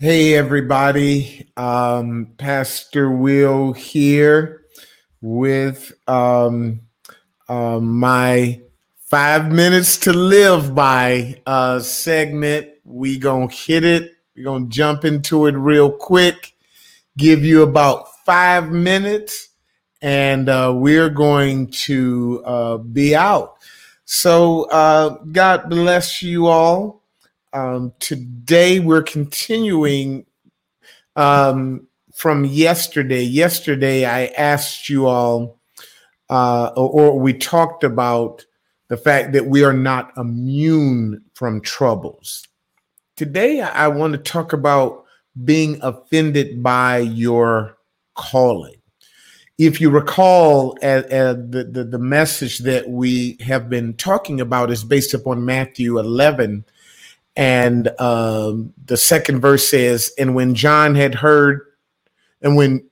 Hey, everybody. Um, Pastor Will here with um, uh, my five minutes to live by uh, segment. We gonna hit it. We're gonna jump into it real quick. Give you about five minutes, and uh, we're going to uh, be out. So uh, God bless you all. Um, today we're continuing um, from yesterday. Yesterday I asked you all, uh, or, we talked about the fact that we are not immune from troubles. Today I, I want to talk about being offended by your calling. If you recall, uh, uh, the, the, the message that we have been talking about is based upon Matthew 11, and um, the second verse says, "And when John had heard, and when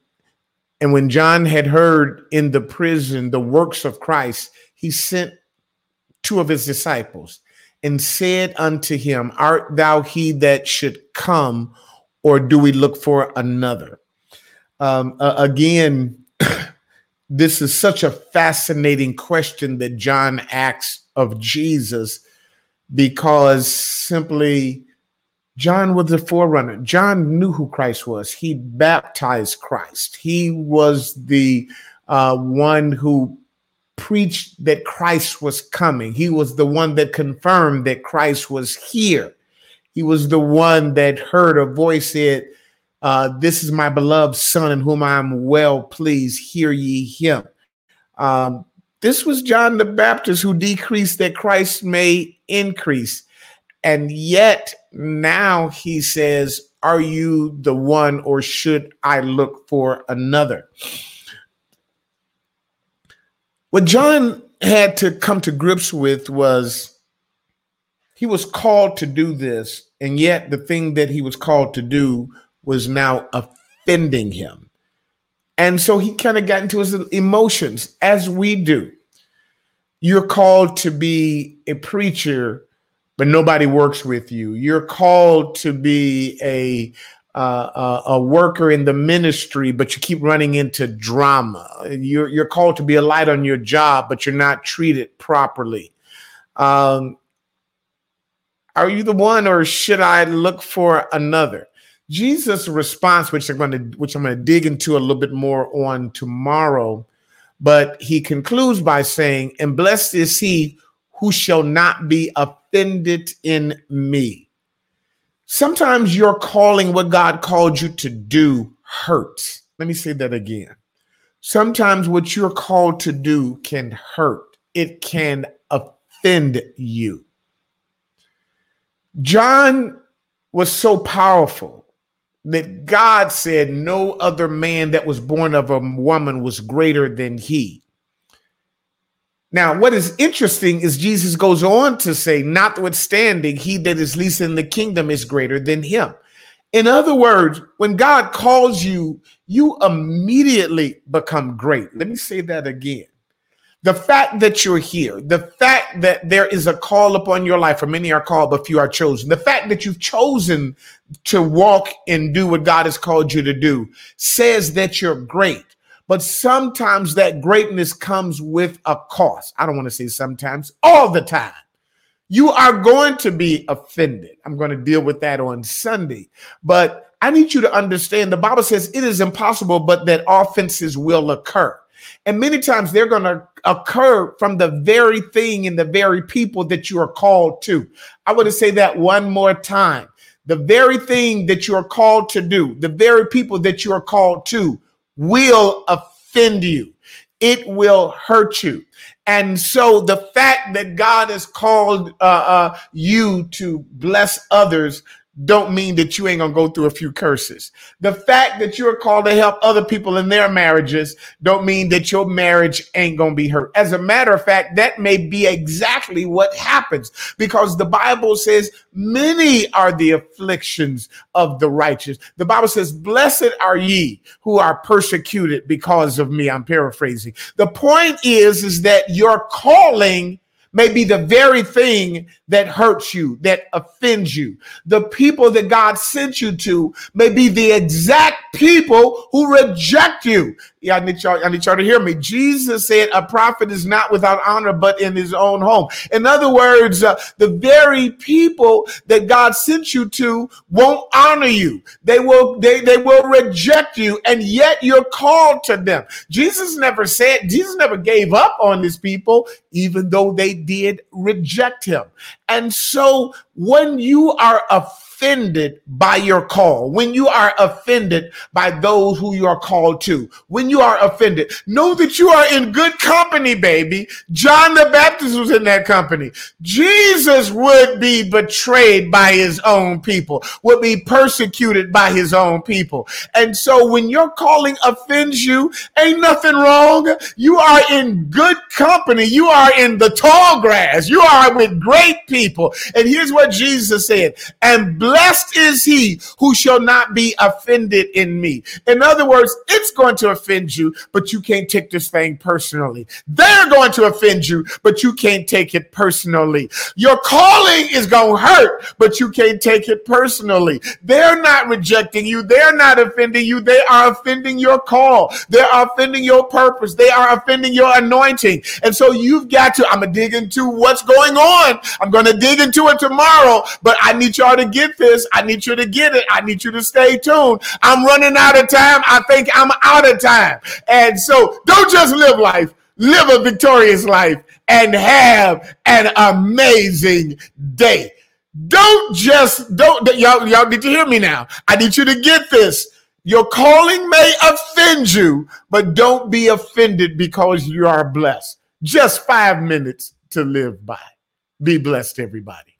and when John had heard in the prison the works of Christ, he sent two of his disciples and said unto him, Art thou he that should come, or do we look for another? Um, uh, again, this is such a fascinating question that John asks of Jesus because simply John was the forerunner. John knew who Christ was. He baptized Christ. He was the uh, one who preached that Christ was coming. He was the one that confirmed that Christ was here. He was the one that heard a voice said, uh, This is my beloved Son in whom I am well pleased. Hear ye him. Um, this was John the Baptist who decreased that Christ may increase. And yet now he says, Are you the one or should I look for another? What John had to come to grips with was he was called to do this, and yet the thing that he was called to do was now offending him. And so he kind of got into his emotions, as we do. You're called to be a preacher but nobody works with you. You're called to be a uh, a, worker in the ministry, but you keep running into drama. You're you're called to be a light on your job, but you're not treated properly. Um, are you the one, or should I look for another? Jesus' response, which I'm going to which I'm going to dig into a little bit more on tomorrow, but he concludes by saying, "And blessed is he who shall not be offended in me. Sometimes your calling, what God called you to do, hurts. Let me say that again. Sometimes what you're called to do can hurt, it can offend you. John was so powerful that God said no other man that was born of a woman was greater than he. Now, what is interesting is Jesus goes on to say, notwithstanding, he that is least in the kingdom is greater than him. In other words, when God calls you, you immediately become great. Let me say that again. The fact that you're here, the fact that there is a call upon your life, for many are called, but few are chosen. The fact that you've chosen to walk and do what God has called you to do says that you're great. But sometimes that greatness comes with a cost. I don't want to say sometimes, all the time. You are going to be offended. I'm going to deal with that on Sunday. But I need you to understand the Bible says it is impossible, but that offenses will occur. And many times they're going to occur from the very thing and the very people that you are called to. I want to say that one more time. The very thing that you are called to do, the very people that you are called to will offend you. It will hurt you. And so the fact that God has called uh, uh, you to bless others don't mean that you ain't gonna go through a few curses. The fact that you're called to help other people in their marriages don't mean that your marriage ain't gonna be hurt. As a matter of fact, that may be exactly what happens because the Bible says many are the afflictions of the righteous. The Bible says, Blessed are ye who are persecuted because of me. I'm paraphrasing. The point is, is that your calling may be the very thing that hurts you, that offends you. The people that God sent you to may be the exact people who reject you. Yeah, I need y'all, I need y'all to hear me. Jesus said a prophet is not without honor, but in his own home. In other words, uh, the very people that God sent you to won't honor you. They will, they, they will reject you, and yet you're called to them. Jesus never said, Jesus never gave up on his people, even though they did reject him. And so when you are offended by your call, when you are offended by those who you are called to, when you are offended, know that you are in good company, baby. John the Baptist was in that company. Jesus would be betrayed by his own people, would be persecuted by his own people. And so when your calling offends you, ain't nothing wrong. You are in good company. You are in the tall grass. You are with great people. And here's what Jesus said, and blessed is he who shall not be offended in me. In other words, it's going to offend you, but you can't take this thing personally. They're going to offend you, but you can't take it personally. Your calling is going to hurt, but you can't take it personally. They're not rejecting you. They're not offending you. They are offending your call. They are offending your purpose. They are offending your anointing. And so you've got to, I'm going to dig into what's going on. I'm going to dig into it tomorrow, but I need y'all to this. I need you to get it. I need you to stay tuned. I'm running out of time. I think I'm out of time. And so don't just live life, live a victorious life and have an amazing day. Don't just don't y'all y'all need to hear me now. I need you to get this. Your calling may offend you, but don't be offended because you are blessed. Just 5 minutes to live by. Be blessed everybody.